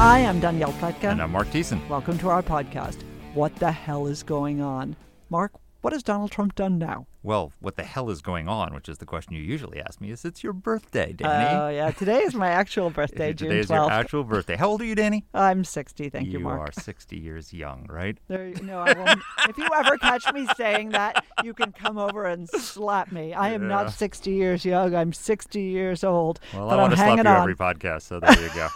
Hi, I'm Danielle Pletka. And I'm Mark Thiessen. Welcome to our podcast. What the hell is going on? Mark, what has Donald Trump done now? Well, what the hell is going on, which is the question you usually ask me, is it's your birthday, Danny. Oh, yeah. Today is my actual birthday, June Today is 12th. your actual birthday. How old are you, Danny? I'm 60. Thank you, you Mark. are 60 years young, right? There, no, I won't. if you ever catch me saying that, you can come over and slap me. I am Yeah. not 60 years young. I'm 60 years old. Well, but I want to slap you on. every podcast, so there you go.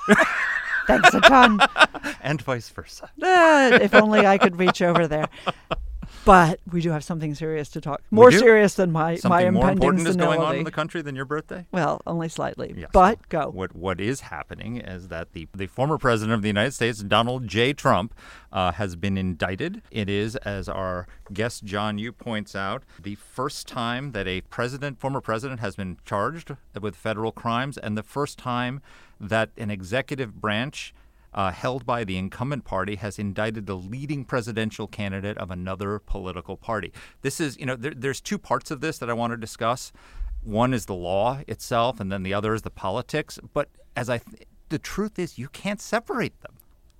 Thanks a ton. and vice versa. Ah, if only I could reach over there. But we do have something serious to talk. More serious than my my Something more impending important is going on in the country than your birthday? well, only slightly. Yes. But go. What what is happening is that the the former president of the United States, Donald J. Trump, uh, has been indicted. It is, as our guest John Yoo points out, the first time that a president, former president, has been charged with federal crimes, and the first time that an executive branch. Uh, held by the incumbent party has indicted the leading presidential candidate of another political party. This is, you know, there, there's two parts of this that I want to discuss. One is the law itself, and then the other is the politics. But as I, th- the truth is, you can't separate them,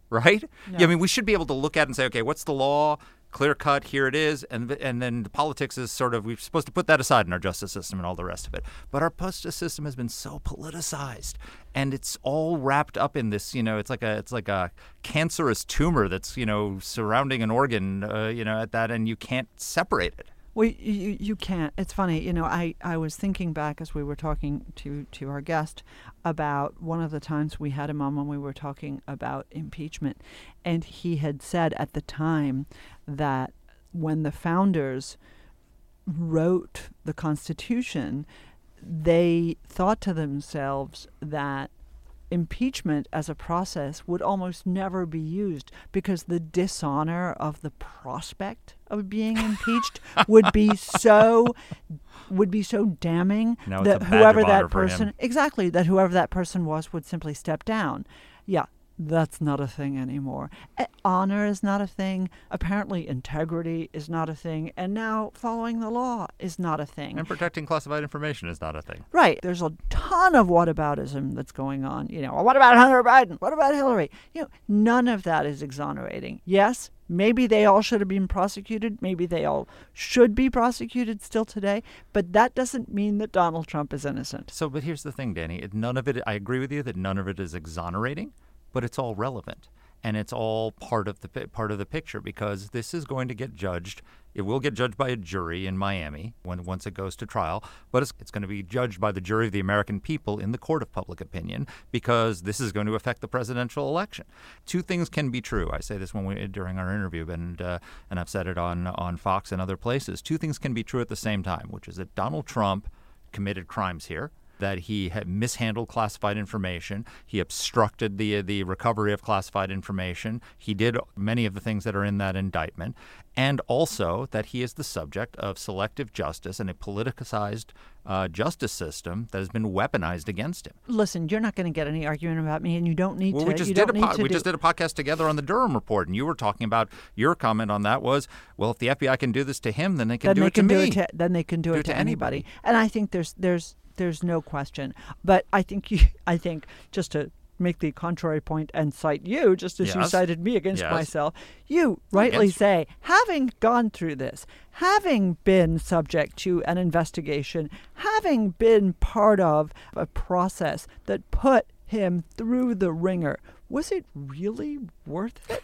right? Yeah, I mean, we should be able to look at and say, okay, what's the law? Clear cut, here it is, and and then the politics is sort of we're supposed to put that aside in our justice system and all the rest of it. But our justice system has been so politicized, and it's all wrapped up in this. You know, it's like a it's like a cancerous tumor that's you know surrounding an organ. Uh, you know, at that, and you can't separate it. Well, you, you can't. It's funny, you know. I, I was thinking back as we were talking to, to our guest about one of the times we had him on when we were talking about impeachment, and he had said at the time that when the founders wrote the Constitution, they thought to themselves that impeachment as a process would almost never be used because the dishonor of the prospect of being impeached would be so would be so damning Now that whoever that person exactly that whoever that person was would simply step down. Yeah, that's not a thing anymore. Honor is not a thing. Apparently, integrity is not a thing, and now following the law is not a thing. And protecting classified information is not a thing. Right. There's a ton of whataboutism that's going on. You know, what about Hunter Biden? What about Hillary? You know, none of that is exonerating. Yes, maybe they all should have been prosecuted. Maybe they all should be prosecuted still today. But that doesn't mean that Donald Trump is innocent. So, but here's the thing, Danny. None of it. I agree with you that none of it is exonerating, but it's all relevant, and it's all part of the part of the picture because this is going to get judged. It will get judged by a jury in Miami when once it goes to trial, but it's, it's going to be judged by the jury of the American people in the court of public opinion because this is going to affect the presidential election. Two things can be true. I say this when we during our interview, and uh, and I've said it on on Fox and other places. Two things can be true at the same time, which is that Donald Trump committed crimes here that he had mishandled classified information. He obstructed the the recovery of classified information. He did many of the things that are in that indictment, and also that he is the subject of selective justice and a politicized uh, justice system that has been weaponized against him. Listen, you're not going to get any argument about me, and you don't need Well, to. we just did a po- to we do- just did a podcast together on the Durham report, and you were talking about your comment on that was, well, if the FBI can do this to him, then they can then do they it can to do me. it to then they can do, Do it to, anybody. anybody. And I think there's there's there's no question. But I think you I think just to make the contrary point and cite you, just as you cited me against Yes. myself, you rightly Against- say, having gone through this, having been subject to an investigation, having been part of a process that put him through the ringer, was it really worth it?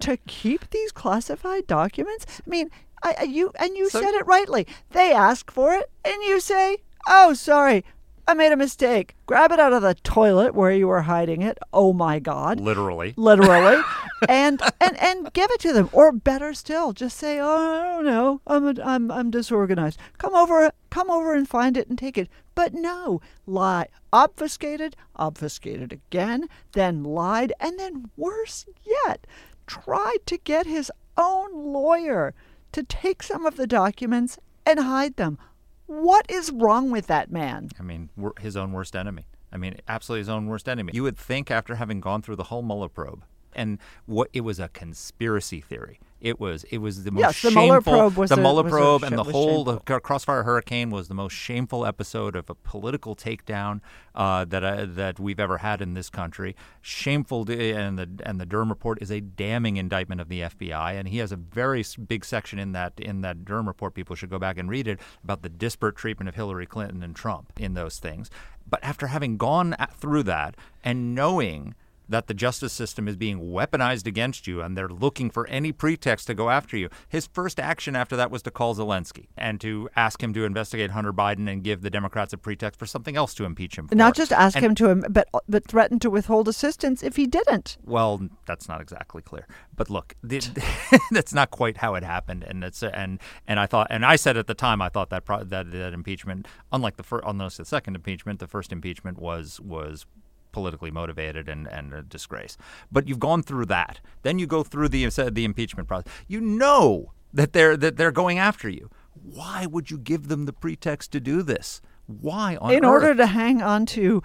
To keep these classified documents? I mean, I, I- you and you So- said it rightly. They ask for it, and you say, "Oh, sorry, I made a mistake. Grab it out of the toilet where you were hiding it. Oh my God. Literally. Literally. and, and and give it to them. Or better still, just say, Oh, I don't know. I'm a, I'm I'm disorganized. Come over come over and find it and take it. But no, lie, obfuscated, obfuscated again, then lied, and then worse yet, tried to get his own lawyer to take some of the documents and hide them. What is wrong with that man? I mean, his own worst enemy. I mean, absolutely his own worst enemy. You would think after having gone through the whole Mueller probe, and what it was a conspiracy theory. It was it was the most Yes, the shameful. Mueller probe was the a- Mueller a probe sh- and the whole the. Crossfire Hurricane was the most shameful episode of a political takedown uh, that uh, that we've ever had in this country. Shameful, and the and the Durham report is a damning indictment of the FBI, and he has a very big section in that in that Durham report. People should go back and read it about the disparate treatment of Hillary Clinton and Trump in those things. But after having gone a- through that and knowing that the justice system is being weaponized against you and they're looking for any pretext to go after you. His first action after that was to call Zelensky and to ask him to investigate Hunter Biden and give the Democrats a pretext for something else to impeach him for. Not just ask And- him to, im- but but threaten to withhold assistance if he didn't. Well, that's not exactly clear. But look, the, that's not quite how it happened. And it's and and I thought, and I said at the time, I thought that pro, that that impeachment, unlike the first, unless the second impeachment, the first impeachment was was politically motivated and, and a disgrace. But you've gone through that. Then you go through the the impeachment process. You know that they're that they're going after you. Why would you give them the pretext to do this? Why on in earth? order to hang on to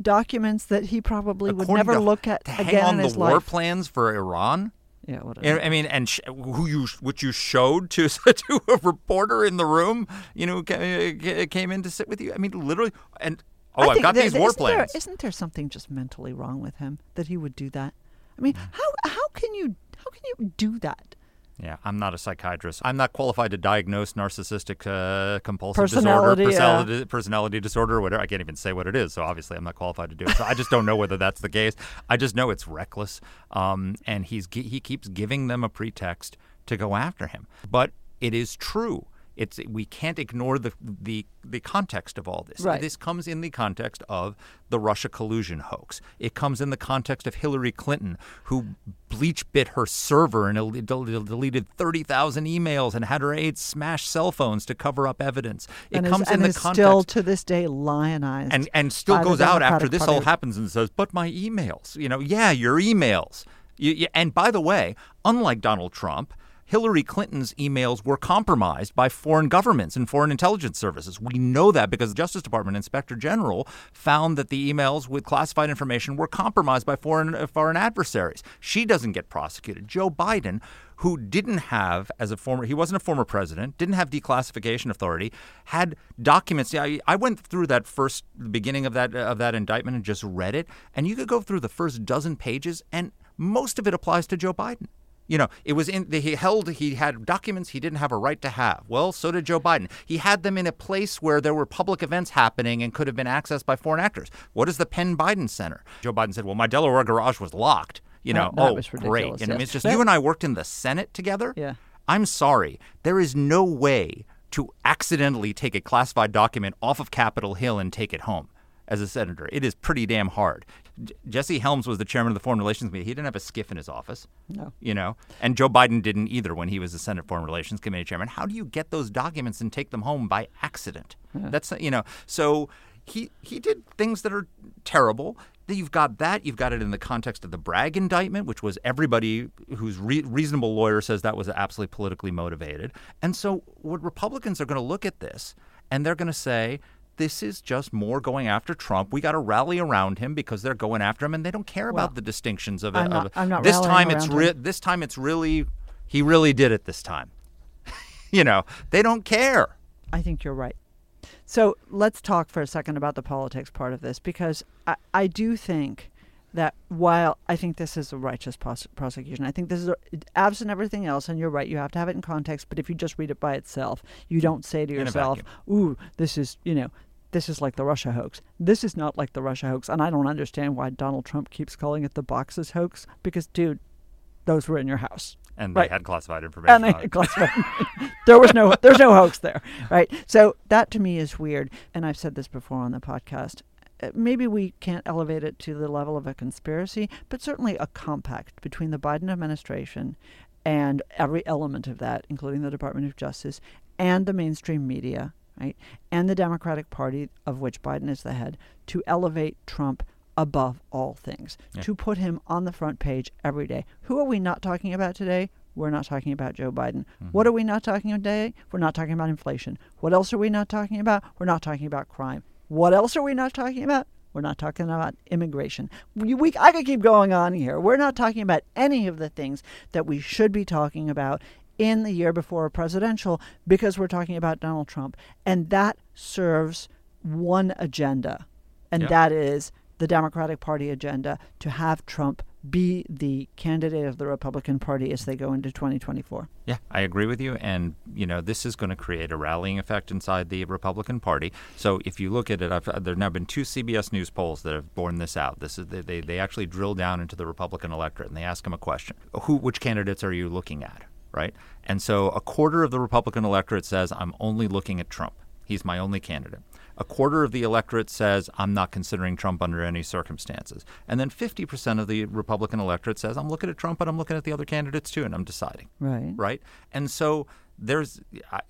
documents that he probably would never to- look at to hang again on in the his war life. plans for Iran? yeah, whatever. I mean, and sh- who you which you showed to to a reporter in the room, you know, who ca- ca- came in to sit with you. I mean, literally, and oh, I I've think got that- these war isn't plans. isn't there something just mentally wrong with him that he would do that? I mean, how how can you how can you do that? Yeah, I'm not a psychiatrist. I'm not qualified to diagnose narcissistic uh, compulsive Personality, disorder, yeah. personality, personality disorder, or whatever. I can't even say what it is, so obviously I'm not qualified to do it. So I just don't know whether that's the case. I just know it's reckless, um, and he's he keeps giving them a pretext to go after him. But it is true. It's we can't ignore the the the context of all this. Right. This comes in the context of the Russia collusion hoax. It comes in the context of Hillary Clinton, who BleachBit her server and del- del- deleted 30,000 emails and had her aides smash cell phones to cover up evidence. It and comes is, in the is context still to this day lionized. and and still goes out after this Party. all happens and says, "But my emails." You know, yeah, your emails. You, you, and by the way, unlike Donald Trump. Hillary Clinton's emails were compromised by foreign governments and foreign intelligence services. We know that because the Justice Department Inspector General found that the emails with classified information were compromised by foreign uh, foreign adversaries. She doesn't get prosecuted. Joe Biden, who didn't have as a former he wasn't a former president, didn't have declassification authority, had documents. I, I went through that first beginning of that of that indictment and just read it, and you could go through the first dozen pages, and most of it applies to Joe Biden. You know, it was in the, he held he had documents he didn't have a right to have. Well, so did Joe Biden. He had them in a place where there were public events happening and could have been accessed by foreign actors. What is the Penn Biden Center? Joe Biden said, "Well, my Delaware garage was locked." You know, That- that oh, was great. And I mean, it's just you and I worked in the Senate together. Yeah. I'm sorry. There is no way to accidentally take a classified document off of Capitol Hill and take it home as a senator. It is pretty damn hard. J- Jesse Helms was the chairman of the Foreign Relations Committee. He didn't have a skiff in his office. No. You know, and Joe Biden didn't either when he was the Senate Foreign Relations Committee chairman. How do you get those documents and take them home by accident? That's you know. So he he did things that are terrible. You've got that. You've got it in the context of the Bragg indictment, which was everybody who's re- reasonable lawyer says that was absolutely politically motivated. And so, what Republicans are going to look at this and they're going to say, this is just more going after Trump. We got to rally around him because they're going after him, and they don't care Well, about the distinctions of it. I'm not- of- I'm not this time it's re- this time it's really he really did it this time. you know, they don't care. I think you're right. So let's talk for a second about the politics part of this because I, I do think that while I think this is a righteous pros- prosecution, I think this is a, absent everything else, and you're right, you have to have it in context. But if you just read it by itself, you don't say to yourself, "Ooh, this is you know." This is like the Russia hoax. This is not like the Russia hoax. And I don't understand why Donald Trump keeps calling it the boxes hoax because, dude, those were in your house And Right. they had classified information. and they it. classified. there was no there's no hoax there, right? So that to me is weird, and I've said this before on the podcast. Uh, Maybe we can't elevate it to the level of a conspiracy, but certainly a compact between the Biden administration and every element of that, including the Department of Justice and the mainstream media, right, and the Democratic Party, of which Biden is the head, to elevate Trump above all things, to put him on the front page every day. Who are we not talking about today? We're not talking about Joe Biden. What are we not talking about today? We're not talking about inflation. What else are we not talking about? We're not talking about crime. What else are we not talking about? We're not talking about immigration. We, we, I could keep going on here. We're not talking about any of the things that we should be talking about in the year before a presidential because we're talking about Donald Trump. And that serves one agenda, and Yeah. that is the Democratic Party agenda to have Trump be the candidate of the Republican Party as they go into 2024. Yeah, I agree with you. And, you know, this is going to create a rallying effect inside the Republican Party. So if you look at it, I've, there have now been two CBS News polls that have borne this out. This is they, they actually drill down into the Republican electorate and they ask them a question Who, Which candidates are you looking at? Right? And so a quarter of the Republican electorate says, I'm only looking at Trump. He's my only candidate. A quarter of the electorate says, I'm not considering Trump under any circumstances. And then 50% of the Republican electorate says, I'm looking at Trump, but I'm looking at the other candidates too, and I'm deciding Right. right? And so there's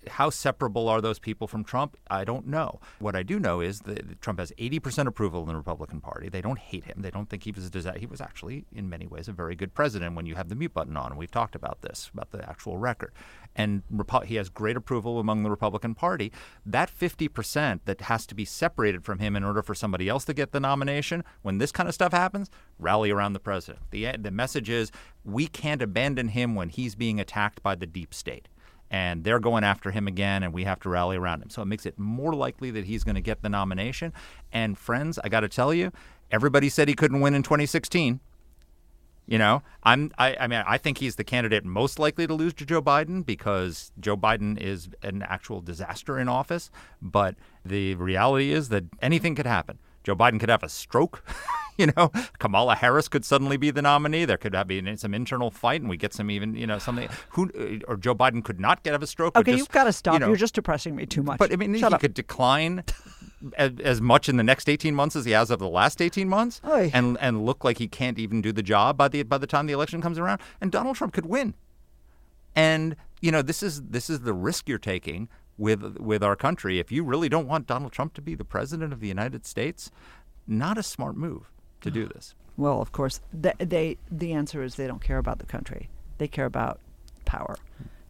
how separable are those people from Trump? I don't know. What I do know is that Trump has 80% approval in the Republican Party. They don't hate him. They don't think he was a disaster. He was actually, in many ways, a very good president when you have the mute button on. We've talked about this, about the actual record. And he has great approval among the Republican Party. That 50% that has to be separated from him in order for somebody else to get the nomination, when this kind of stuff happens, rally around the president. The, the message is we can't abandon him when he's being attacked by the deep state and they're going after him again, and we have to rally around him. So it makes it more likely that he's going to get the nomination. And friends, I got to tell you, everybody said he couldn't win in 2016. You know, I'm. I, I mean, I think he's the candidate most likely to lose to Joe Biden because Joe Biden is an actual disaster in office. But the reality is that anything could happen. Joe Biden could have a stroke. you know, Kamala Harris could suddenly be the nominee. There could be some internal fight, and we get some even, you know, something. Who uh, or Joe Biden could not get have a stroke. Okay, just, you've got to stop. You know, You're just depressing me too much. but I mean, Shut he up. could decline as, as much in the next 18 months as he has over the last 18 months, Oy. and and look like he can't even do the job by the by the time the election comes around. And Donald Trump could win. And you know, this is this is the risk you're taking with with our country. If you really don't want Donald Trump to be the president of the United States, not a smart move to do this. Well, of course, they, they the answer is they don't care about the country. They care about power.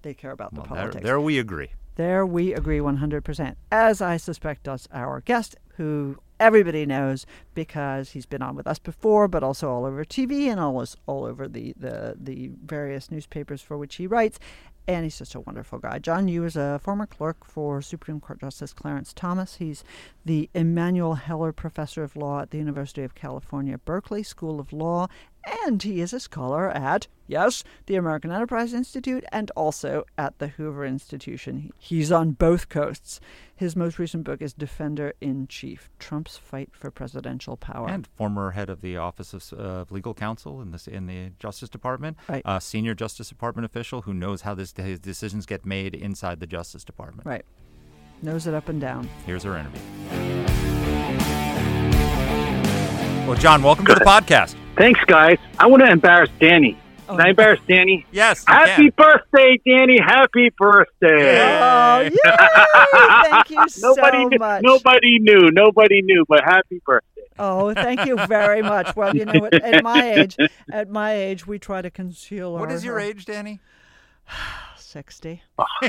They care about the Well, there, politics. there we agree. There we agree 100%. As I suspect does our guest, who everybody knows because he's been on with us before, but also all over TV and almost all over the, the, the various newspapers for which he writes. And he's just a wonderful guy. John Yoo is a former clerk for Supreme Court Justice Clarence Thomas. He's the Emmanuel Heller Professor of Law at the University of California, Berkeley School of Law. And he is a scholar at, yes, the American Enterprise Institute and also at the Hoover Institution. He's on both coasts. His most recent book is Defender in Chief Trump's Fight for Presidential Power. And former head of the Office of, uh, Legal Counsel in the in the Justice Department, Right. uh, senior Justice Department official who knows how this his decisions get made inside the Justice Department. right. Knows it up and down. Here's our interview. Well, John, welcome to the podcast. Thanks, guys. I want to embarrass Danny. Oh, can I embarrass Danny? Yes, Happy can. birthday, Danny! Happy birthday! Oh, yay! Thank you nobody, so knew, much. nobody knew. Nobody knew. But happy birthday! Oh, thank you very much. Well, you know, at, at my age, at my age, we try to conceal What our, is your uh, age, Danny? Sixty.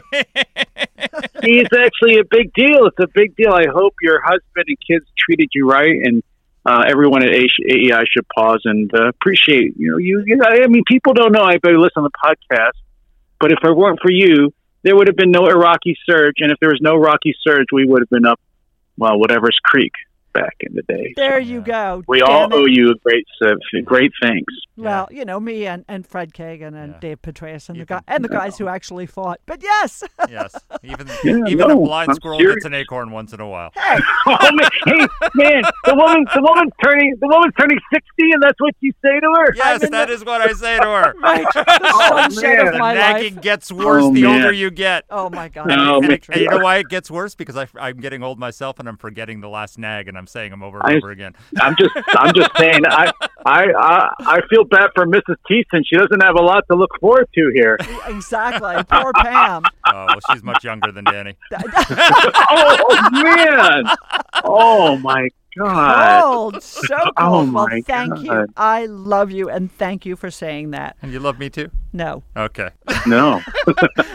See, it's actually a big deal. It's a big deal. I hope your husband and kids treated you right, and uh, everyone at AEI should pause and uh, appreciate. You know, you. you I mean, people don't know. I listen to the podcast. But if it weren't for you, there would have been no Iraqi surge, and if there was no Iraqi surge, we would have been up, well, whatever's creek back in the day. There you go. We all it. owe you a great, great things. Well, you know, me and, and Fred Kagan and Yeah. Dave Petraeus and the You guy and the guys who actually fought. But yes, Yes, even Yeah, even no, a blind I'm squirrel serious. gets an acorn once in a while. oh man, hey man, the woman, the woman's turning, the woman's turning sixty, and that's what you say to her. Yes, in that the- is what I say to her. right, the sunset oh, man. of The my nagging life. gets worse Oh, the man. older you get. Oh my God. Oh, and, and you know why it gets worse? Because I, I'm getting old myself and I'm forgetting the last nag, and and I'm saying them over and I- over again. I'm just I'm just saying I, I I I feel bad for Mrs. Thiessen. She doesn't have a lot to look forward to here. Exactly. Poor Pam. Oh, well, she's much younger than Danny. oh, oh, man! Oh my God! Cold. So oh, cold. Oh, well, my thank you. I love you, and thank you for saying that. And you love me too? No. Okay. No.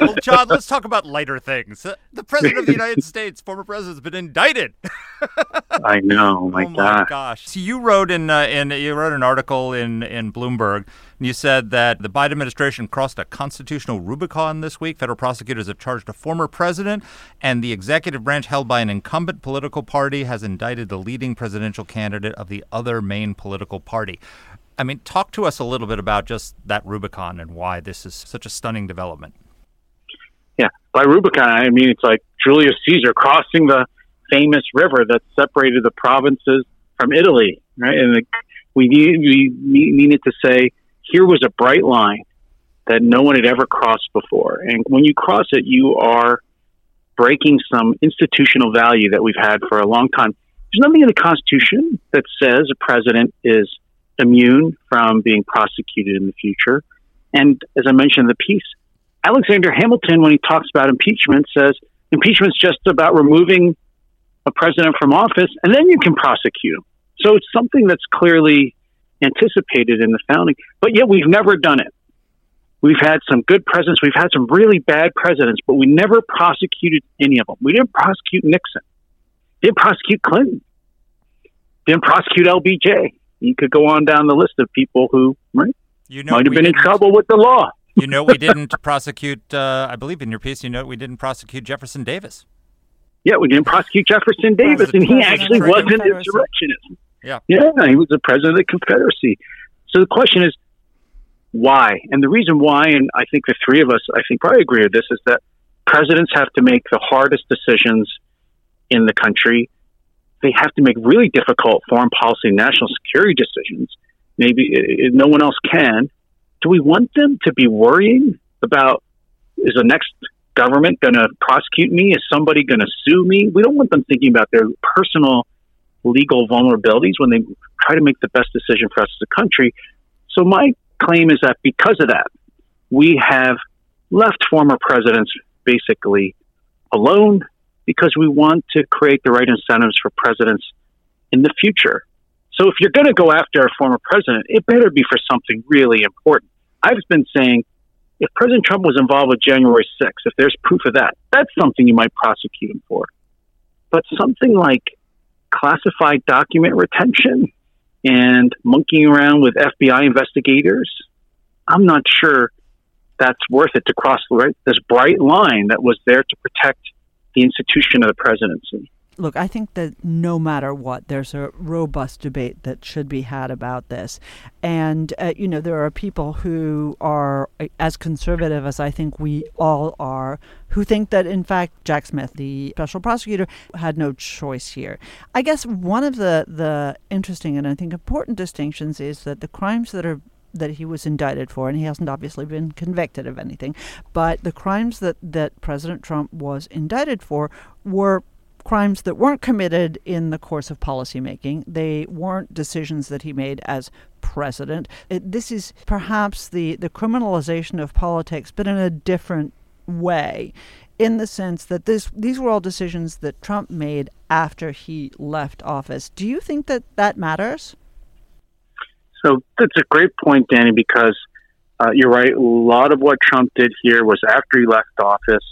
Well, John, let's talk about lighter things. Uh, The President of the United States, former president, has been indicted. I know. Oh my oh my God. gosh! So you wrote in uh, in you wrote an article in in Bloomberg, and you said that the Biden administration crossed a constitutional Rubicon this week. Federal prosecutors have charged a former president, and the executive branch, held by an incumbent political party, has indicted the leading presidential candidate of the other main political party. I mean, talk to us a little bit about just that Rubicon and why this is such a stunning development. Yeah. By Rubicon, I mean it's like Julius Caesar crossing the famous river that separated the provinces from Italy, right? And the, we need, we ne- needed to say here was a bright line that no one had ever crossed before, and when you cross it, you are breaking some institutional value that we've had for a long time. There's nothing in the Constitution that says a president is immune from being prosecuted in the future. And as I mentioned in the piece, Alexander Hamilton, when he talks about impeachment, says impeachment's just about removing a president from office, and then you can prosecute him. So it's something that's clearly anticipated in the founding, but yet we've never done it. We've had some good presidents, we've had some really bad presidents, but we never prosecuted any of them. We didn't prosecute Nixon, didn't prosecute Clinton, didn't prosecute LBJ. You could go on down the list of people who right, You know, might have been in trouble with the law. You know, we didn't prosecute. Uh, I believe in your piece, you know, we didn't prosecute Jefferson Davis. Yeah, we didn't prosecute Jefferson Davis, and he actually was an insurrectionist. Yeah. Yeah, he was the president of the Confederacy. So the question is, why? And the reason why, and I think the three of us, I think, probably agree with this, is that presidents have to make the hardest decisions in the country. They have to make really difficult foreign policy, national security decisions. Maybe uh, no one else can. Do we want them to be worrying about is the next government going to prosecute me? Is somebody going to sue me? We don't want them thinking about their personal legal vulnerabilities when they try to make the best decision for us as a country. So my claim is that because of that, we have left former presidents basically alone because we want to create the right incentives for presidents in the future. So if you're going to go after a former president, it better be for something really important. I've been saying if President Trump was involved with January 6th, if there's proof of that, that's something you might prosecute him for. But something like classified document retention and monkeying around with FBI investigators, I'm not sure that's worth it to cross the right, this bright line that was there to protect the institution of the presidency. Look, I think that no matter what, there's a robust debate that should be had about this. And, uh, you know, there are people who are as conservative as I think we all are, who think that, in fact, Jack Smith, the special prosecutor, had no choice here. I guess one of the, the interesting and I think important distinctions is that the crimes that are that he was indicted for, and he hasn't obviously been convicted of anything, but the crimes that, that President Trump was indicted for were crimes that weren't committed in the course of policymaking. They weren't decisions that he made as president. It, this is perhaps the, the criminalization of politics, but in a different way, in the sense that this these were all decisions that Trump made after he left office. Do you think that that matters? So that's a great point, Danny, because uh, you're right. A lot of what Trump did here was after he left office.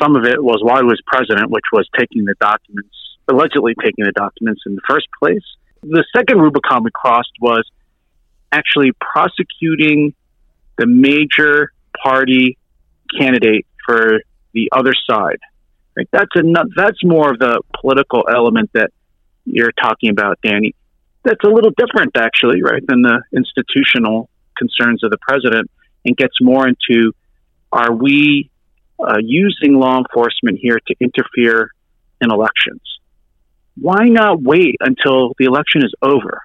Some of it was while he was president, which was taking the documents, allegedly taking the documents in the first place. The second Rubicon we crossed was actually prosecuting the major party candidate for the other side. That's a that's more of the political element that you're talking about, Danny. That's a little different, actually, right, than the institutional concerns of the president, and gets more into are we uh, using law enforcement here to interfere in elections? Why not wait until the election is over?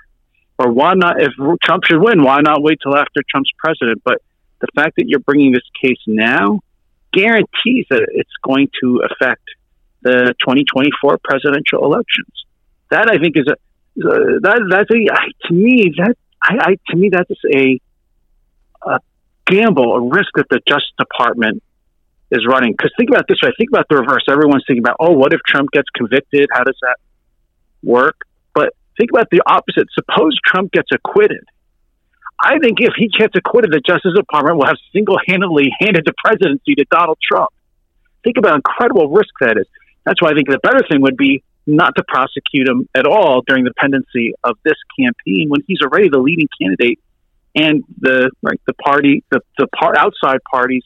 Or why not, if Trump should win, why not wait till after Trump's president? But the fact that you're bringing this case now guarantees that it's going to affect the 2024 presidential elections. That I think is a that that's a to me that I, I to me that's a a gamble, a risk that the Justice Department is running. Because think about this way: think about the reverse. Everyone's thinking about, oh, what if Trump gets convicted? How does that work? But think about the opposite. Suppose Trump gets acquitted. I think if he gets acquitted, the Justice Department will have single-handedly handed the presidency to Donald Trump. Think about incredible risk that is. That's why I think the better thing would be not to prosecute him at all during the pendency of this campaign when he's already the leading candidate and the right the party the the part outside parties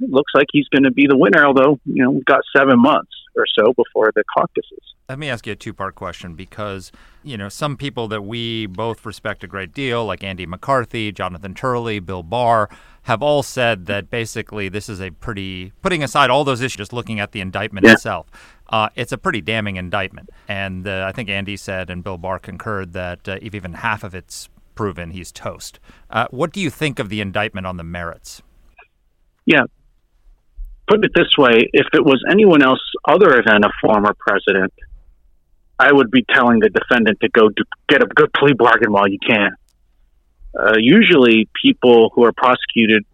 looks like he's going to be the winner although you know we've got 7 months or so before the caucuses let me ask you a two part question because, you know, some people that we both respect a great deal, like Andy McCarthy, Jonathan Turley, Bill Barr, have all said that basically this is a pretty, putting aside all those issues, just looking at the indictment yeah. itself, uh, it's a pretty damning indictment. And uh, I think Andy said and Bill Barr concurred that uh, if even half of it's proven, he's toast. Uh, what do you think of the indictment on the merits? Yeah. Put it this way if it was anyone else other than a former president, I would be telling the defendant to go do, get a good plea bargain while you can. Uh, usually, people who are prosecuted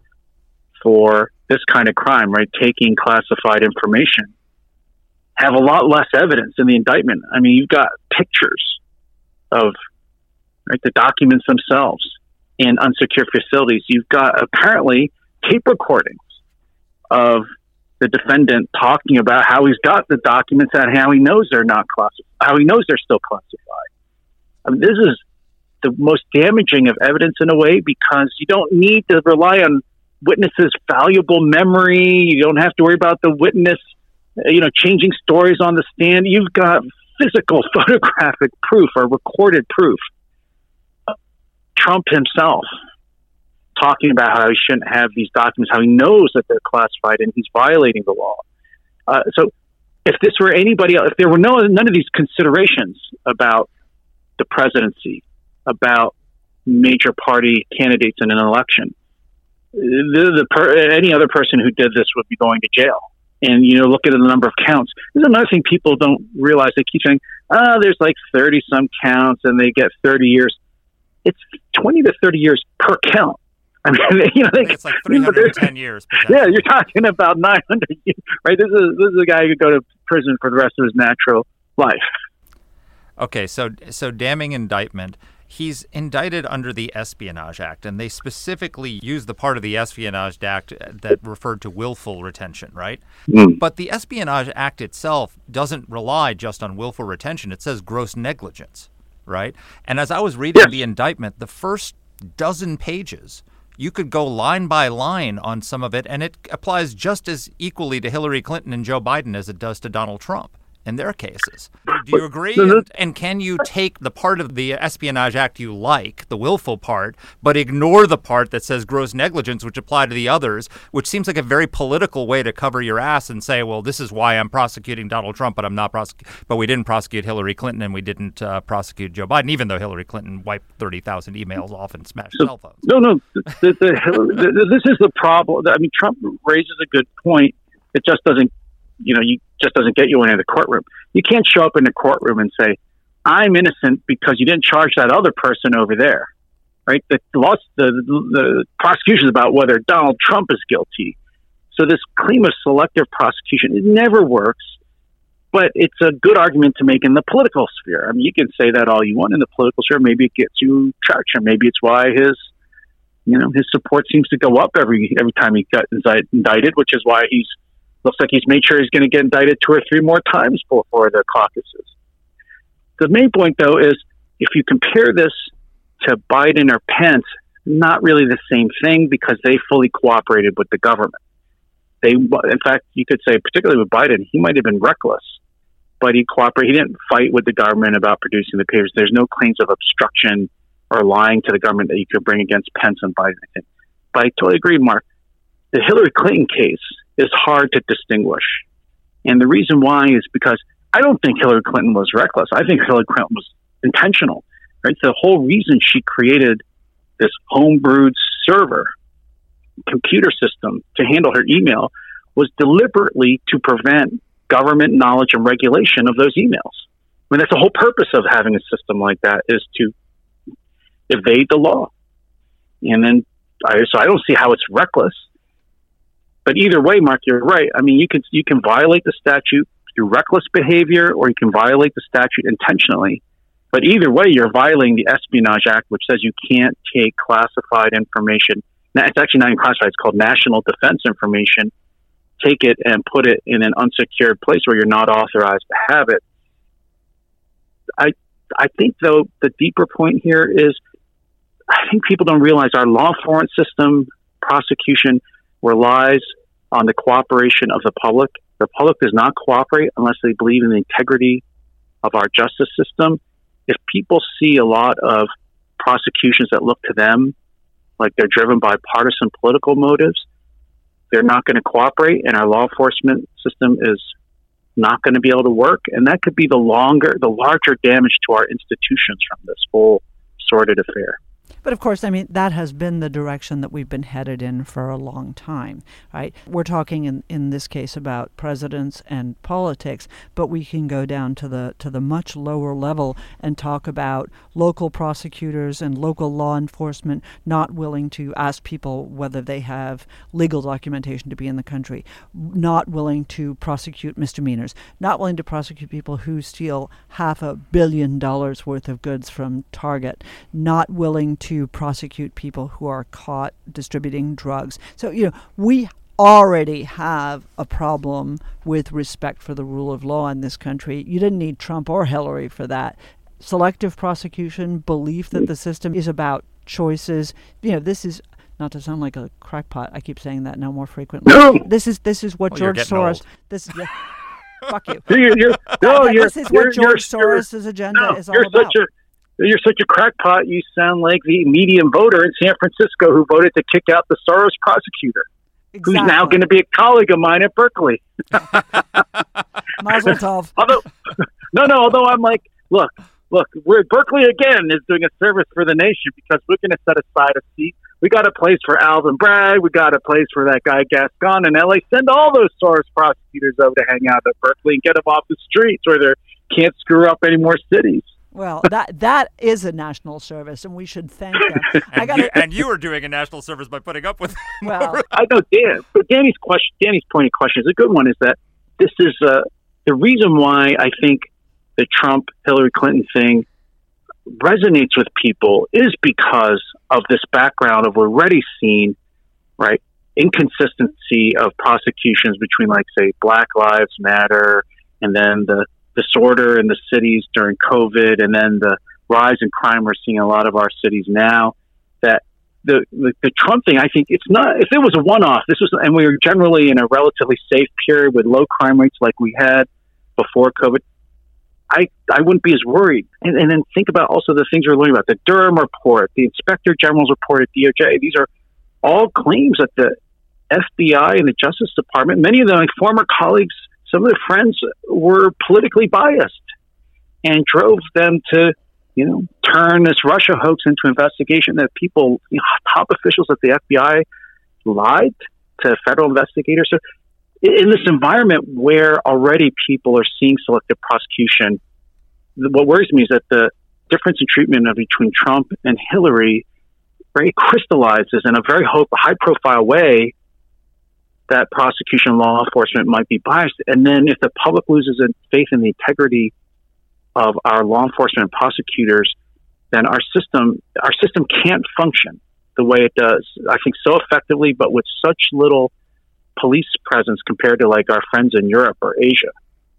for this kind of crime, right, taking classified information, have a lot less evidence in the indictment. I mean, you've got pictures of right the documents themselves in unsecured facilities. You've got apparently tape recordings of the defendant talking about how he's got the documents and how he knows they're not classified, how he knows they're still classified. I mean, this is the most damaging of evidence in a way because you don't need to rely on witnesses' valuable memory. You don't have to worry about the witness, you know, changing stories on the stand. You've got physical photographic proof or recorded proof. Trump himself talking about how he shouldn't have these documents, how he knows that they're classified and he's violating the law. Uh, so, if this were anybody else, if there were no none of these considerations about the presidency, about major party candidates in an election, the, the per, any other person who did this would be going to jail. And you know, look at the number of counts. There's another thing people don't realize. They keep saying, "Ah, oh, there's like 30 some counts, and they get 30 years." It's 20 to 30 years per count. I mean, you know, they, it's like 310 years. Yeah, you're talking about 900 years, right? This is this is a guy who could go to prison for the rest of his natural life. Okay, so so damning indictment. He's indicted under the Espionage Act, and they specifically use the part of the Espionage Act that referred to willful retention, right? Mm. But the Espionage Act itself doesn't rely just on willful retention. It says gross negligence, right? And as I was reading yes. the indictment, the first dozen pages you could go line by line on some of it, and it applies just as equally to Hillary Clinton and Joe Biden as it does to Donald Trump in their cases. Do you agree? And, and, can you take the part of the Espionage Act you like, the willful part, but ignore the part that says gross negligence, which apply to the others, which seems like a very political way to cover your ass and say, well, this is why I'm prosecuting Donald Trump, but I'm not prosecuting, but we didn't prosecute Hillary Clinton and we didn't uh, prosecute Joe Biden, even though Hillary Clinton wiped 30,000 emails off and smashed so, cell phones. No, no, the, the, the, this is the problem. I mean, Trump raises a good point. It just doesn't you know, you just doesn't get you into the courtroom. You can't show up in the courtroom and say, "I'm innocent because you didn't charge that other person over there." Right? The loss, the the prosecution is about whether Donald Trump is guilty. So this claim of selective prosecution it never works, but it's a good argument to make in the political sphere. I mean, you can say that all you want in the political sphere. Maybe it gets you traction. Maybe it's why his you know his support seems to go up every every time he got indicted, which is why he's looks like he's made sure he's going to get indicted two or three more times before the caucuses. The main point, though, is if you compare this to Biden or Pence, not really the same thing because they fully cooperated with the government. They, in fact, you could say, particularly with Biden, he might have been reckless, but he cooperated. He didn't fight with the government about producing the papers. There's no claims of obstruction or lying to the government that you could bring against Pence and Biden. But I totally agree, Mark. The Hillary Clinton case is hard to distinguish. And the reason why is because I don't think Hillary Clinton was reckless. I think Hillary Clinton was intentional. Right? The whole reason she created this homebrewed server computer system to handle her email was deliberately to prevent government knowledge and regulation of those emails. I mean, that's the whole purpose of having a system like that is to evade the law. And then, I, so I don't see how it's reckless. But either way, Mark, you're right. I mean, you can you can violate the statute through reckless behavior, or you can violate the statute intentionally. But either way, you're violating the Espionage Act, which says you can't take classified information. It's actually not even classified; it's called national defense information. Take it and put it in an unsecured place where you're not authorized to have it. I I think though the deeper point here is I think people don't realize our law enforcement system, prosecution relies on the cooperation of the public. The public does not cooperate unless they believe in the integrity of our justice system. If people see a lot of prosecutions that look to them like they're driven by partisan political motives, they're not going to cooperate, and our law enforcement system is not going to be able to work. And that could be the longer, the larger damage to our institutions from this whole sordid affair. But of course, I mean, that has been the direction that we've been headed in for a long time, right? We're talking in, in this case about presidents and politics, but we can go down to the to the much lower level and talk about local prosecutors and local law enforcement not willing to ask people whether they have legal documentation to be in the country, not willing to prosecute misdemeanors, not willing to prosecute people who steal half a billion dollars worth of goods from Target, not willing to prosecute people who are caught distributing drugs. So, you know, we already have a problem with respect for the rule of law in this country. You didn't need Trump or Hillary for that. Selective prosecution, belief that the system is about choices. You know, this is not to sound like a crackpot. I keep saying that now more frequently. No. This is this is what oh, Well, George Soros. old. This yeah, fuck you. You're, you're, no, you're, this is you're, what George you're- Soros' agenda no, is all you're about. such a you're such a crackpot. You sound like the median voter in San Francisco who voted to kick out the Soros prosecutor, who's now going to be a colleague of mine at Berkeley. Mazel tov. Although, no, no. Although I'm like, look, look, we're Berkeley again is doing a service for the nation because we're going to set aside a seat. We got a place for Alvin Bragg. We got a place for that guy Gascon in LA. Send all those Soros prosecutors over to hang out at Berkeley and get them off the streets where they can't screw up any more cities. Well, that that is a national service, and we should thank them. I And, got you, and you are doing a national service by putting up with well, I know Dan, but Danny's question, Danny's pointed question is a good one. Is that this is uh, the reason why I think the Trump Hillary Clinton thing resonates with people is because of this background of already seen, right, inconsistency of prosecutions between, like, say, Black Lives Matter, and then the disorder in the cities during COVID, and then the rise in crime we're seeing in a lot of our cities now. That the, the the Trump thing, I think it's not. If it was a one-off, this was, and we were generally in a relatively safe period with low crime rates like we had before COVID. I I wouldn't be as worried. And, and then think about also the things we're learning about the Durham report, the Inspector General's report at DOJ. These are all claims that the FBI and the Justice Department, many of them, like former colleagues, some of their friends, were politically biased and drove them to you know, turn this Russia hoax into investigation that people, you know, top officials at the FBI lied to federal investigators. So, in this environment where already people are seeing selective prosecution, what worries me is that the difference in treatment of between Trump and Hillary very crystallizes in a very high profile way that prosecution law enforcement might be biased. And then if the public loses faith in the integrity of our law enforcement and prosecutors, then our system our system can't function the way it does. I think so effectively, but with such little police presence compared to like our friends in Europe or Asia,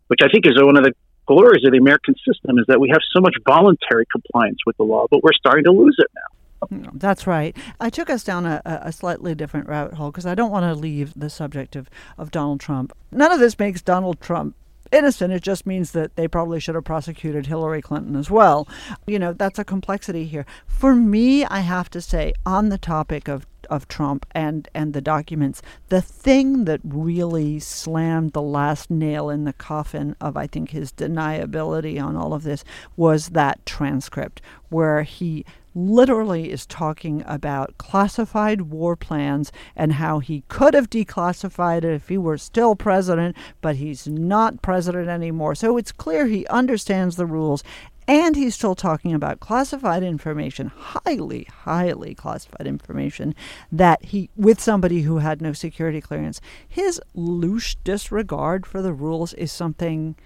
which I think is one of the glories of the American system is that we have so much voluntary compliance with the law, but we're starting to lose it now. That's right. I took us down a, a slightly different route hole because I don't want to leave the subject of, of Donald Trump. None of this makes Donald Trump innocent. It just means that they probably should have prosecuted Hillary Clinton as well. You know, that's a complexity here. For me, I have to say, on the topic of of Trump and and the documents, the thing that really slammed the last nail in the coffin of I think his deniability on all of this was that transcript where he literally is talking about classified war plans and how he could have declassified it if he were still president, but he's not president anymore. So it's clear he understands the rules and he's still talking about classified information, highly, highly classified information that he, with somebody who had no security clearance. His loose disregard for the rules is something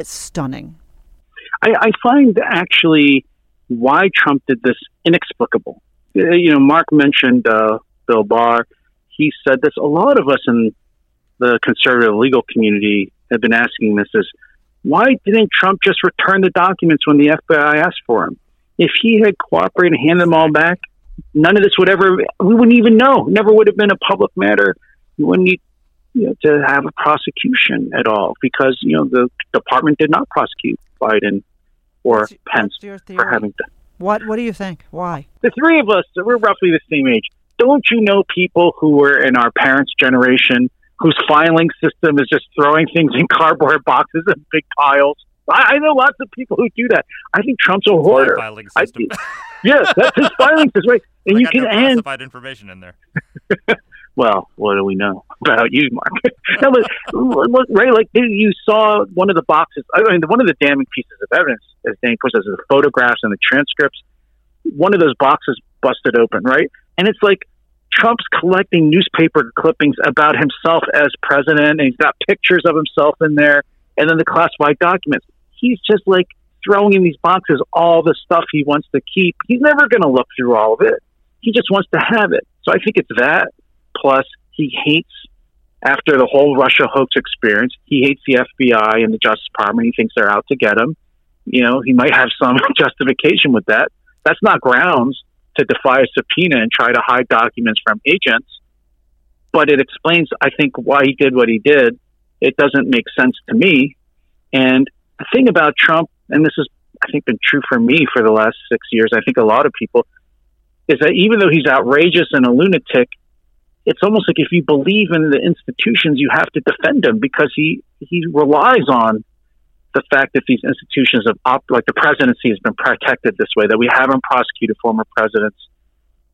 stunning. I, I find actually why Trump did this inexplicable. Uh, You know, Marc mentioned uh, Bill Barr. He said this. A lot of us in the conservative legal community have been asking this: is why didn't Trump just return the documents when the FBI asked for them? If he had cooperated and handed them all back, none of this would ever. We wouldn't even know. Never would have been a public matter. You wouldn't need you know, to have a prosecution at all because you know the department did not prosecute Biden or What's- Pence what's for having done. What What do you think? Why? The three of us, we're roughly the same age. Don't you know people who were in our parents' generation whose filing system is just throwing things in cardboard boxes and big piles? I, I know lots of people who do that. I think Trump's a My hoarder. filing I, system. yeah, that's his filing system, right? And I you got can no end classified information in there. well, what do we know about you, Marc? no, but right, like you saw one of the boxes. I mean, one of the damning pieces of evidence, as Danny puts it, is the photographs and the transcripts. One of those boxes busted open, right? And it's like Trump's collecting newspaper clippings about himself as president, and he's got pictures of himself in there, and then the classified documents. He's just like throwing in these boxes all the stuff he wants to keep. He's never going to look through all of it. He just wants to have it. So I think it's that plus he hates after the whole Russia hoax experience, he hates the FBI and the Justice Department. He thinks they're out to get him. You know, he might have some justification with that. That's not grounds to defy a subpoena and try to hide documents from agents, but it explains, I think, why he did what he did. It doesn't make sense to me. And the thing about Trump, and this has, I think, been true for me for the last six years, I think a lot of people, is that even though he's outrageous and a lunatic, it's almost like if you believe in the institutions, you have to defend him because he he relies on the fact that these institutions have op- like the presidency has been protected this way, that we haven't prosecuted former presidents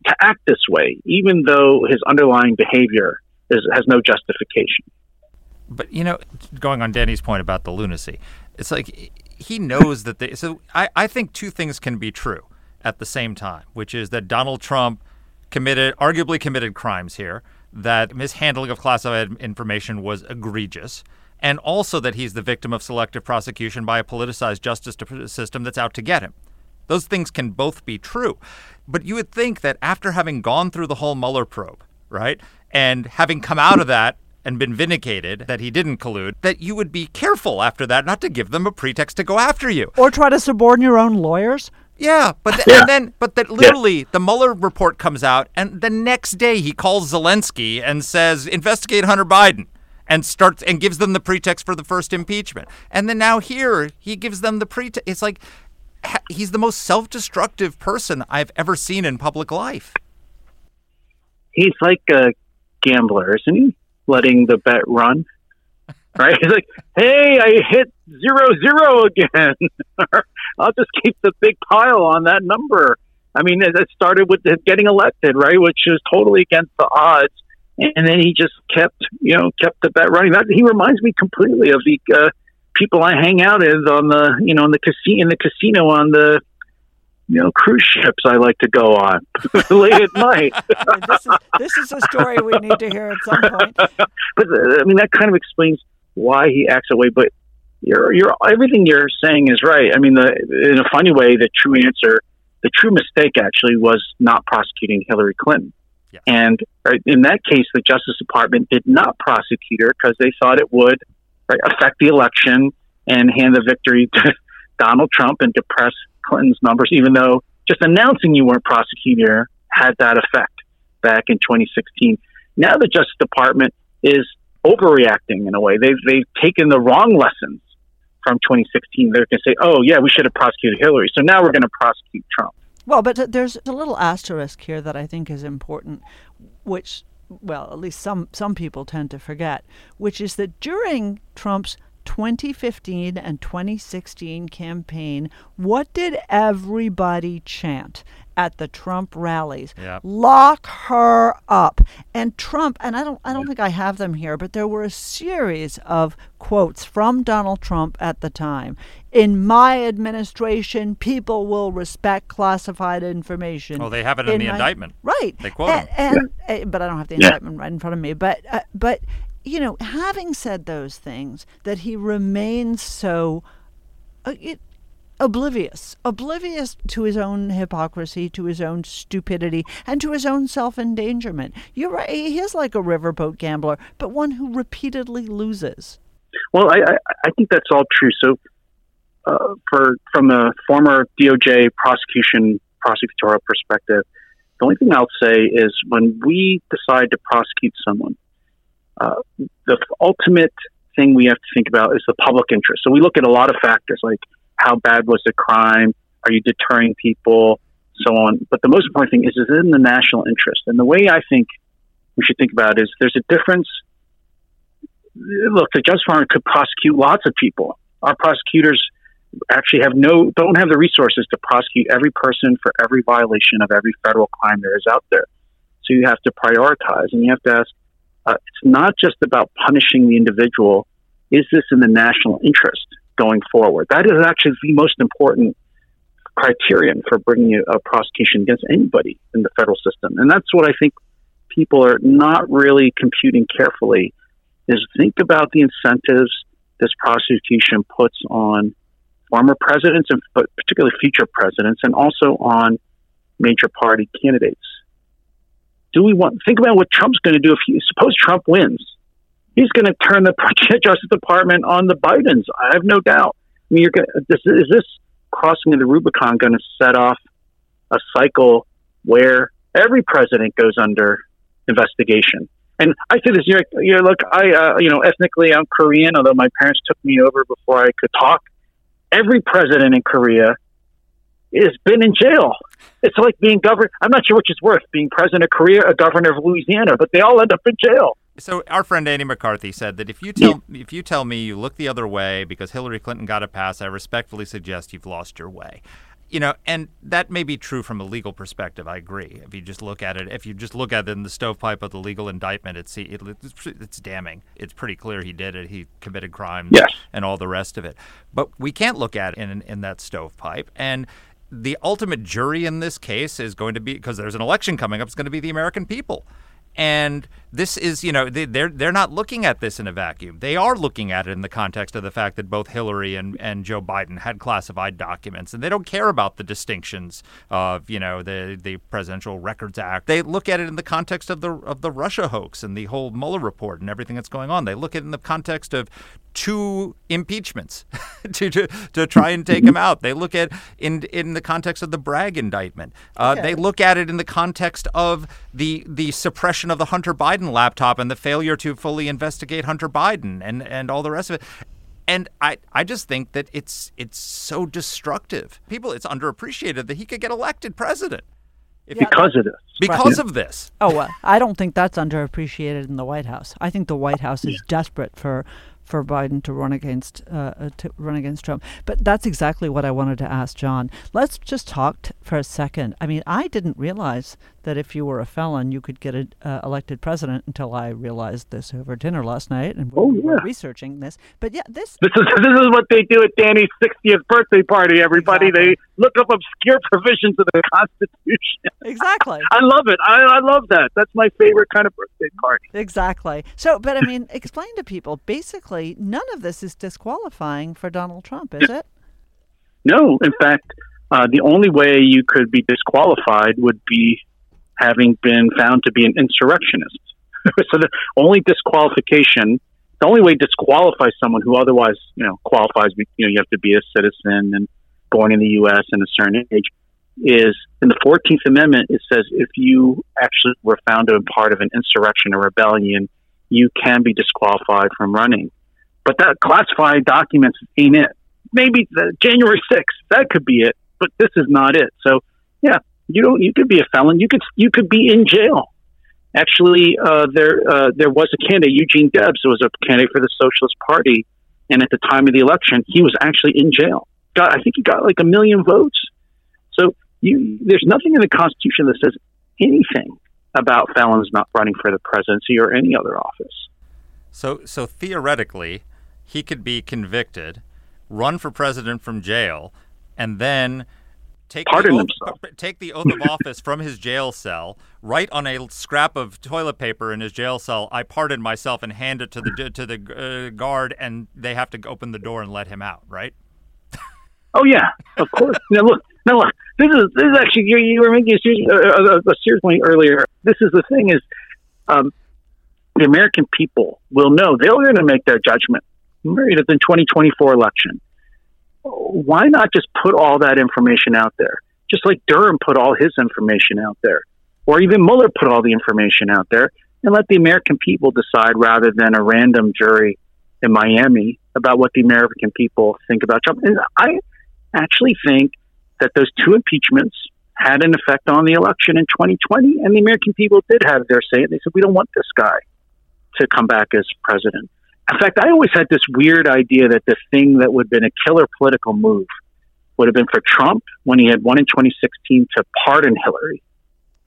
to act this way, even though his underlying behavior is, has no justification. But you know, going on Danny's point about the lunacy, it's like he knows that they. So I, I think two things can be true at the same time, which is that Donald Trump committed, arguably committed crimes here, that mishandling of classified information was egregious, and also that he's the victim of selective prosecution by a politicized justice system that's out to get him. Those things can both be true. But you would think that after having gone through the whole Mueller probe, right, and having come out of that and been vindicated that he didn't collude, that you would be careful after that not to give them a pretext to go after you. Or try to suborn your own lawyers? Yeah, but th- Yeah. and then but that literally the Mueller report comes out and the next day he calls Zelensky and says investigate Hunter Biden and starts and gives them the pretext for the first impeachment. And then now here he gives them the pretext. It's like ha- he's the most self-destructive person I've ever seen in public life. He's like a gambler, isn't he? Letting the bet run. Right? He's like, hey, I hit zero zero again. I'll just keep the big pile on that number. I mean, it started with him getting elected, right, which is totally against the odds, and then he just kept, you know, kept the bet running. That he reminds me completely of the uh, people I hang out with on the, you know, in the casino, in the casino on the, you know, cruise ships. I like to go on late at night. this, is, this is a story we need to hear at some point. but uh, I mean that kind of explains why he acts that way. But you're, you're everything you're saying is right. I mean, the, in a funny way, the true answer, the true mistake actually was not prosecuting Hillary Clinton. Yeah. And right, in that case, the Justice Department did not prosecute her because they thought it would right, affect the election and hand the victory to Donald Trump and depress Clinton's numbers, even though just announcing you weren't prosecuting her had that effect back in 2016. Now the Justice Department is overreacting in a way. They've they've taken the wrong lessons from 2016. They're going to say, "Oh yeah, we should have prosecuted Hillary, so now we're going to prosecute Trump." Well, but there's a little asterisk here that I think is important, which, well, at least some, some people tend to forget, which is that during Trump's 2015 and 2016 campaign, what did everybody chant? At the Trump rallies. Yep. Lock her up. And Trump, and I don't I don't think I have them here, but there were a series of quotes from Donald Trump at the time. In my administration, people will respect classified information. Oh, they have it in, the my- indictment. Right. They quote and, him. and, uh, but I don't have the Yeah. indictment right in front of me. But uh, but you know, having said those things, that he remains so uh, it, oblivious, oblivious to his own hypocrisy, to his own stupidity, and to his own self-endangerment. You're right. He is like a riverboat gambler, but one who repeatedly loses. Well, I, I, I think that's all true. So, uh, for from a former DOJ prosecution prosecutorial perspective, the only thing I'll say is when we decide to prosecute someone, uh, the ultimate thing we have to think about is the public interest. So we look at a lot of factors like how bad was the crime, are you deterring people, so on. But the most important thing is is it in the national interest? And the way I think we should think about it is there's a difference look, the Justice Department could prosecute lots of people. Our prosecutors actually have no don't have the resources to prosecute every person for every violation of every federal crime there is out there. So you have to prioritize, and you have to ask. Uh, it's not just about punishing the individual. Is this in the national interest going forward? That is actually the most important criterion for bringing a, prosecution against anybody in the federal system, and that's what I think people are not really computing carefully is think about the incentives this prosecution puts on former presidents and particularly future presidents and also on major party candidates. Do we want think about what Trump's going to do if he suppose Trump wins? He's going to turn the Justice Department on the Bidens. I have no doubt. I mean, you're going this is this crossing of the Rubicon going to set off a cycle where every president goes under investigation? And I say this, you're, you're look, I, uh, you know, ethnically I'm Korean, although my parents took me over before I could talk. Every president in Korea has been in jail. It's like being governor. I'm not sure which is worse, being president of Korea or governor of Louisiana, but they all end up in jail. So our friend Andy McCarthy said that if you tell if you tell me you look the other way because Hillary Clinton got a pass, I respectfully suggest you've lost your way. You know, and that may be true from a legal perspective. I agree. If you just look at it, if you just look at it in the stovepipe of the legal indictment, it's it's, it's damning. It's pretty clear he did it. He committed crimes Yes. and all the rest of it. But we can't look at it in in that stovepipe. And the ultimate jury in this case is going to be because there's an election coming up. It's going to be the American people. And this is, you know, they, they're they're not looking at this in a vacuum. They are looking at it in the context of the fact that both Hillary and, and Joe Biden had classified documents, and they don't care about the distinctions of, you know, the the Presidential Records Act. They look at it in the context of the of the Russia hoax and the whole Mueller report and everything that's going on. They look at it in the context of two impeachments to, to to try and take him out. They look at in in the context of the Bragg indictment. Uh, They look at it in the context of the the suppression of the Hunter Biden laptop and the failure to fully investigate Hunter Biden and and all the rest of it. And I, I just think that it's it's so destructive. People, it's underappreciated that he could get elected president if he, Because of this. because of this. Oh, well, I don't think that's underappreciated in the White House. I think the White House is desperate for for Biden to run against uh, uh, to run against Trump. But that's exactly what I wanted to ask John. Let's just talk t- for a second. I mean, I didn't realize that if you were a felon, you could get a, uh, elected president until I realized this over dinner last night and Oh, we were researching this. But yeah, this This is this is what they do at Danny's 60th birthday party. Everybody, Exactly. they look up obscure provisions of the Constitution. exactly. I love it. I, I love that. That's my favorite kind of birthday party. Exactly. So, but I mean, explain to people. Basically, none of this is disqualifying for Donald Trump, is it? No, in fact, uh, the only way you could be disqualified would be having been found to be an insurrectionist. so the only disqualification, the only way to disqualify someone who otherwise, you know, qualifies, you know, you have to be a citizen and born in the U.S. and a certain age, is in the 14th Amendment, it says if you actually were found to be part of an insurrection or rebellion, you can be disqualified from running. But that classified documents ain't it. Maybe the January 6th, that could be it, but this is not it. So, yeah, you don't. You could be a felon. You could you could be in jail. Actually, uh, there uh, there was a candidate, Eugene Debs, was a candidate for the Socialist Party, and at the time of the election, he was actually in jail. Got, I think he got like a million votes. So you, there's nothing in the Constitution that says anything about felons not running for the presidency or any other office. So, so theoretically, he could be convicted, run for president from jail, and then take Pardon the oath, himself. take the oath of office from his jail cell, write on a scrap of toilet paper in his jail cell, "I pardon myself," and hand it to the to the uh, guard, and they have to open the door and let him out. Right? Oh yeah, of course. now look, now look. This is this is actually you, you were making a serious, uh, a serious point earlier. This is the thing is, um, the American people will know they're going to make their judgment right at the 2024 election. Why not just put all that information out there? Just like Durham put all his information out there, or even Mueller put all the information out there, and let the American people decide rather than a random jury in Miami about what the American people think about Trump. And I actually think that those two impeachments had an effect on the election in 2020, and the American people did have their say. They said, we don't want this guy to come back as president. In fact, I always had this weird idea that the thing that would have been a killer political move would have been for Trump when he had won in 2016 to pardon Hillary.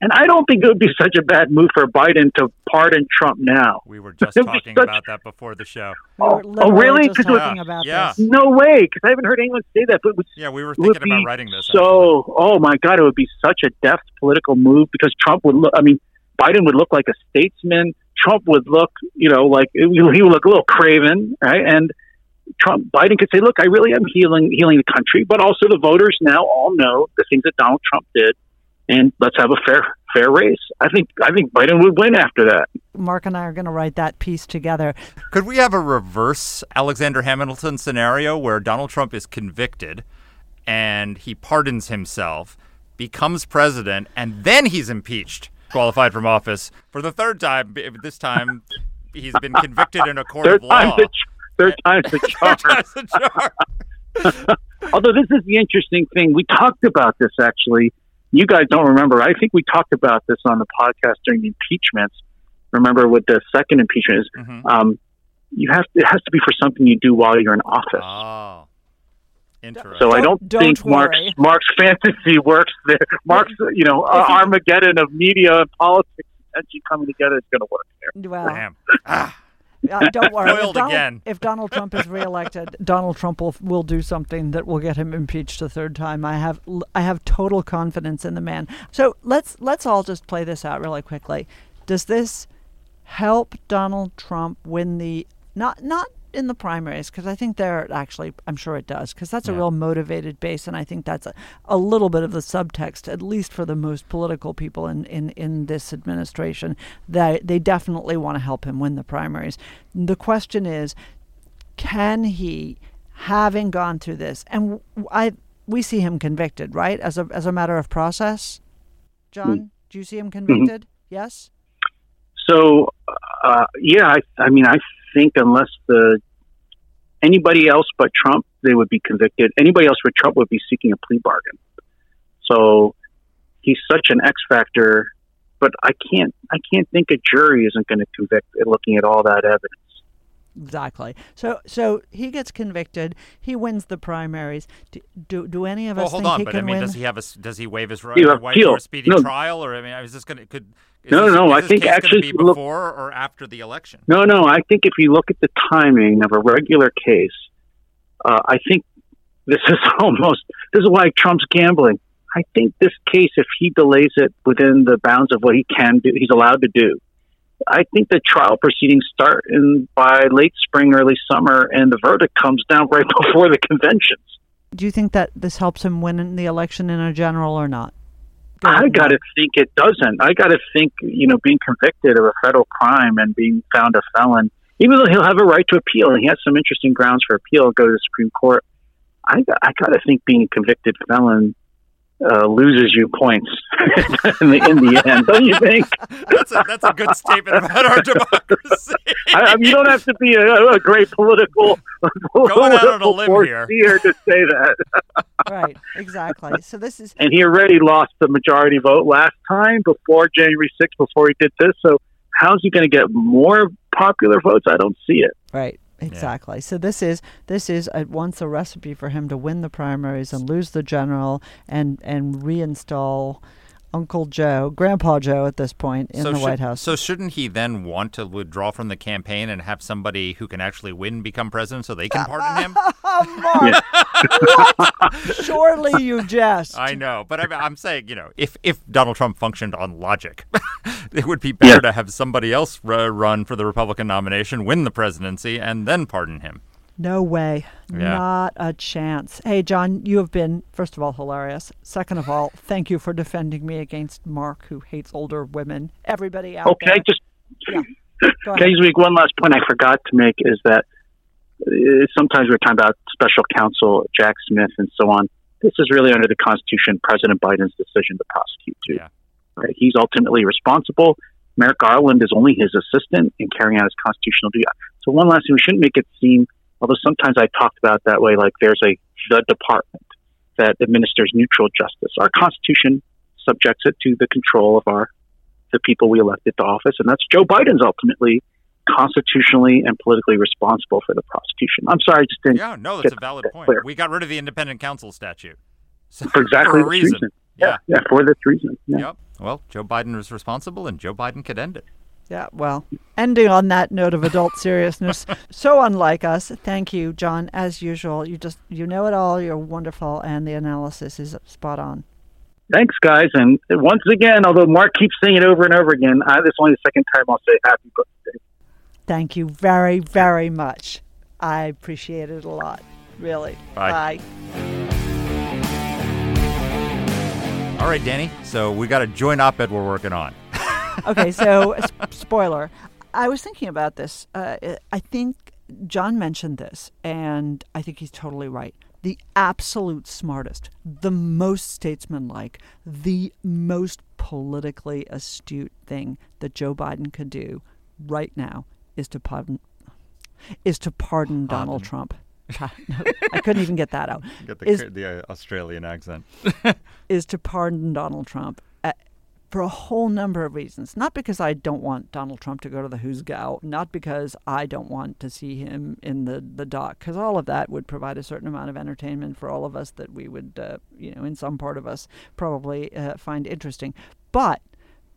And I don't think it would be such a bad move for Biden to pardon Trump now. We were just It'd be talking such- about that before the show. We Oh, oh, really? Just 'Cause it was- talking about Yeah. this. No way, because I haven't heard anyone say that. But it would Yeah, we were it thinking about be writing this. So, oh my God, it would be such a deft political move because Trump would look. I mean, Biden would look like a statesman. Trump would look, you know, like he would look a little craven, right? And Trump, Biden could say, "Look, I really am healing, healing the country, but also the voters now all know the things that Donald Trump did, and let's have a fair, fair race." I think, I think Biden would win after that. Marc and I are going to write that piece together. Could we have a reverse Alexander Hamilton scenario where Donald Trump is convicted and he pardons himself, becomes president, and then he's impeached, qualified from office for the third time? This time he's been convicted in a court Third of law. time's the, third time's the charm. That's the charm. Although this is the interesting thing, we talked about this actually. You guys don't remember. I think we talked about this on the podcast during the impeachments. Remember what the second impeachment is? Mhm. Um, you have it has to be for something you do while you're in office. Oh, interesting. so I Don't- don't, think don't Marc's worry. Marc's fantasy works there. Marc's you know uh, Armageddon of media and politics essentially coming together is going to work there. Well, Damn. Ah, uh, don't worry. If Donald, again. if Donald Trump is reelected, Donald Trump will, will do something that will get him impeached a third time. I have I have total confidence in the man. So let's let's all just play this out really quickly. Does this help Donald Trump win the not not in the primaries because I think there actually I'm sure it does because that's a real motivated base and I think that's a, a little bit of the subtext at least for the most political people in, in, in this administration that they definitely want to help him win the primaries. The question is can he having gone through this and I, we see him convicted right as a as a matter of process? John do you see him convicted? Yes? So, uh, yeah, I, I mean, I think unless the anybody else but Trump, they would be convicted. Anybody else but Trump would be seeking a plea bargain. So he's such an X factor, but I can't, I can't think a jury isn't going to convict looking at all that evidence. Exactly. So so he gets convicted. He wins the primaries. Do do, do any of well, us hold think on, he but I mean, win? does he have a does he waive his right, You right appeal. for a speedy No. trial, or I mean, is this going to could? Is No, this, no, is I this think gonna actually be look- before or after the election. No, no, I think if you look at the timing of a regular case, uh, I think this is almost this is why Trump's gambling. I think this case, if he delays it within the bounds of what he can do, he's allowed to do. I think the trial proceedings start in by late spring, early summer, and the verdict comes down right before the conventions. do you think that this helps him win in the election in a general or not? Go I got to think it doesn't. I got to think, you know, being convicted of a federal crime and being found a felon, even though he'll have a right to appeal, and he has some interesting grounds for appeal, go to the Supreme Court. I, I got to think being a convicted felon uh, loses you points in, the, in the end, don't you think? That's a, that's a good statement about our democracy. I, I mean, you don't have to be a, a great political, Going out on a political limb force here. seer to say that. right, exactly. So this is and he already lost the majority vote last time before January 6th, before he did this. So how's he going to get more popular votes? I don't see it. right. Exactly. So this is this is at once a recipe for him to win the primaries and lose the general and and reinstall Uncle Joe, Grandpa Joe at this point in so the should- White House. So shouldn't he then want to withdraw from the campaign and have somebody who can actually win become president so they can pardon him? Marc, what? Surely you jest. I know, but I, I'm saying, you know, if if Donald Trump functioned on logic, it would be better Yeah. to have somebody else r- run for the Republican nomination, win the presidency, and then pardon him. No way. Yeah. Not a chance. Hey, John, you have been, first of all, hilarious. Second of all, thank you for defending me against Marc, who hates older women. Everybody out Okay, there. just Yeah. Go Okay, ahead. Zwick, one last point I forgot to make is that uh, sometimes we're talking about special counsel Jack Smith and so on. This is really under the Constitution, President Biden's decision to prosecute. Too. Yeah. Right? He's ultimately responsible. Merrick Garland is only his assistant in carrying out his constitutional duty. So one last thing, we shouldn't make it seem, although sometimes I talked about it that way, like there's a the department that administers neutral justice. Our Constitution subjects it to the control of our the people we elected to office, and that's Joe Biden's ultimately constitutionally and politically responsible for the prosecution. I'm sorry, I just didn't. Yeah, no, that's a valid that point. clear. We got rid of the independent counsel statute. So, For exactly for this reason. reason. Yeah. yeah, for this reason. Yeah. Yep. Well, Joe Biden was responsible, and Joe Biden could end it. Yeah, well, ending on that note of adult seriousness, so unlike us. Thank you, John. As usual, you just you know it all. You're wonderful, and the analysis is spot on. Thanks, guys. And once again, although Marc keeps saying it over and over again, I, this is only the second time I'll say happy birthday. Thank you very, very much. I appreciate it a lot. Really. Bye. All right, Danny. So we got a joint op-ed we're working on. Okay, so spoiler. I was thinking about this. Uh, I think John mentioned this, and I think he's totally right. The absolute smartest, the most statesmanlike, the most politically astute thing that Joe Biden could do right now is to pardon is to pardon Donald Trump. No, I couldn't even get that out. Get Is- the Australian accent. is to pardon Donald Trump uh, for a whole number of reasons. Not because I don't want Donald Trump to go to the hoosegow, not because I don't want to see him in the, the dock, because all of that would provide a certain amount of entertainment for all of us that we would, uh, you know, in some part of us probably uh, find interesting. But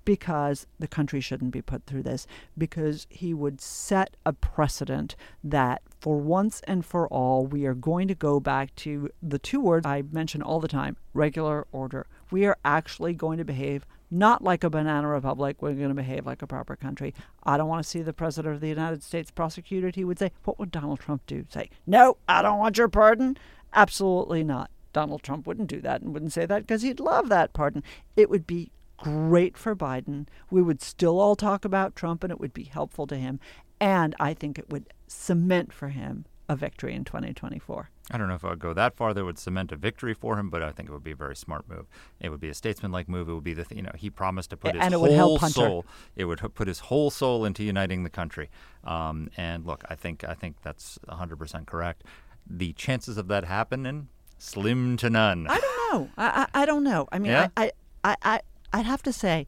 because the country shouldn't be put through this, because he would set a precedent that for once and for all, we are going to go back to the two words I mention all the time regular order. We are actually going to behave not like a banana republic. We're going to behave like a proper country. I don't want to see the President of the United States prosecuted. He would say, What would Donald Trump do? Say, No, I don't want your pardon? Absolutely not. Donald Trump wouldn't do that and wouldn't say that because he'd love that pardon. It would be great for Biden. We would still all talk about Trump and it would be helpful to him. And I think it would cement for him a victory in 2024. I don't know if I would go that far that would cement a victory for him, but I think it would be a very smart move. It would be a statesmanlike move. It would be the th- you know he promised to put his And it whole would help Hunter. soul. It would put his whole soul into uniting the country. Um, and look, I think I think that's 100 percent correct. The chances of that happening slim to none. I don't know. I, I, I don't know. I mean, Yeah? I, I, I, I'd have to say,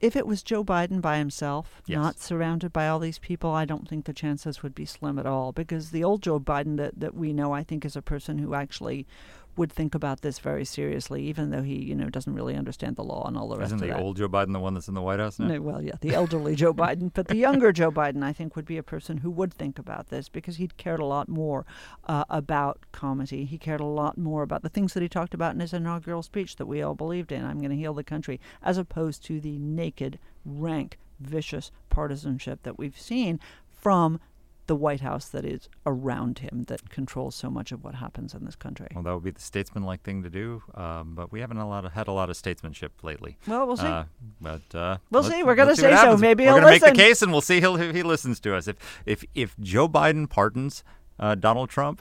if it was Joe Biden by himself, Yes. not surrounded by all these people, I don't think the chances would be slim at all. Because the old Joe Biden that, that we know, I think, is a person who actually would think about this very seriously, even though he, you know, doesn't really understand the law and all the rest Isn't of the that. old Joe Biden the one that's in the White House now? No, well, yeah, the elderly Joe Biden, but the younger Joe Biden, I think, would be a person who would think about this because he cared a lot more uh, about comedy. He cared a lot more about the things that he talked about in his inaugural speech that we all believed in. I'm going to heal the country, as opposed to the naked, rank, vicious partisanship that we've seen from the White House that is around him that controls so much of what happens in this country. Well, that would be the statesmanlike thing to do, um, but we haven't a lot of, had a lot of statesmanship lately. Well, we'll see. Uh, but uh, We'll see. We're let's what say so. Maybe we're he'll gonna make the case, and we'll see he'll, if he listens to us. If if if Joe Biden pardons uh, Donald Trump,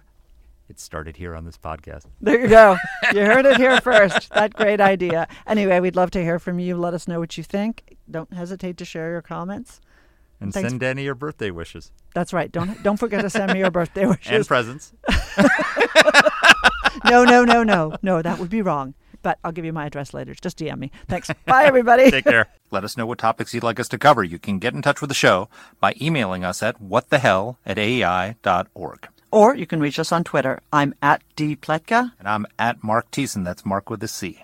it started here on this podcast. There you go. You heard it here first. That great idea. Anyway, we'd love to hear from you. Let us know what you think. Don't hesitate to share your comments. And Thanks. send Danny your birthday wishes That's right. Don't don't forget to send me your birthday wishes and wishes. presents. no, no, no, no, no. That would be wrong. but I'll give you my address later. Just DM me. Thanks. Bye, everybody. Take care. Let us know what topics you'd like us to cover. You can get in touch with the show by emailing us at whatthehell at aei.org. Or you can reach us on Twitter. I'm at dpletka. And I'm at Marc Thiessen. That's Marc with a C.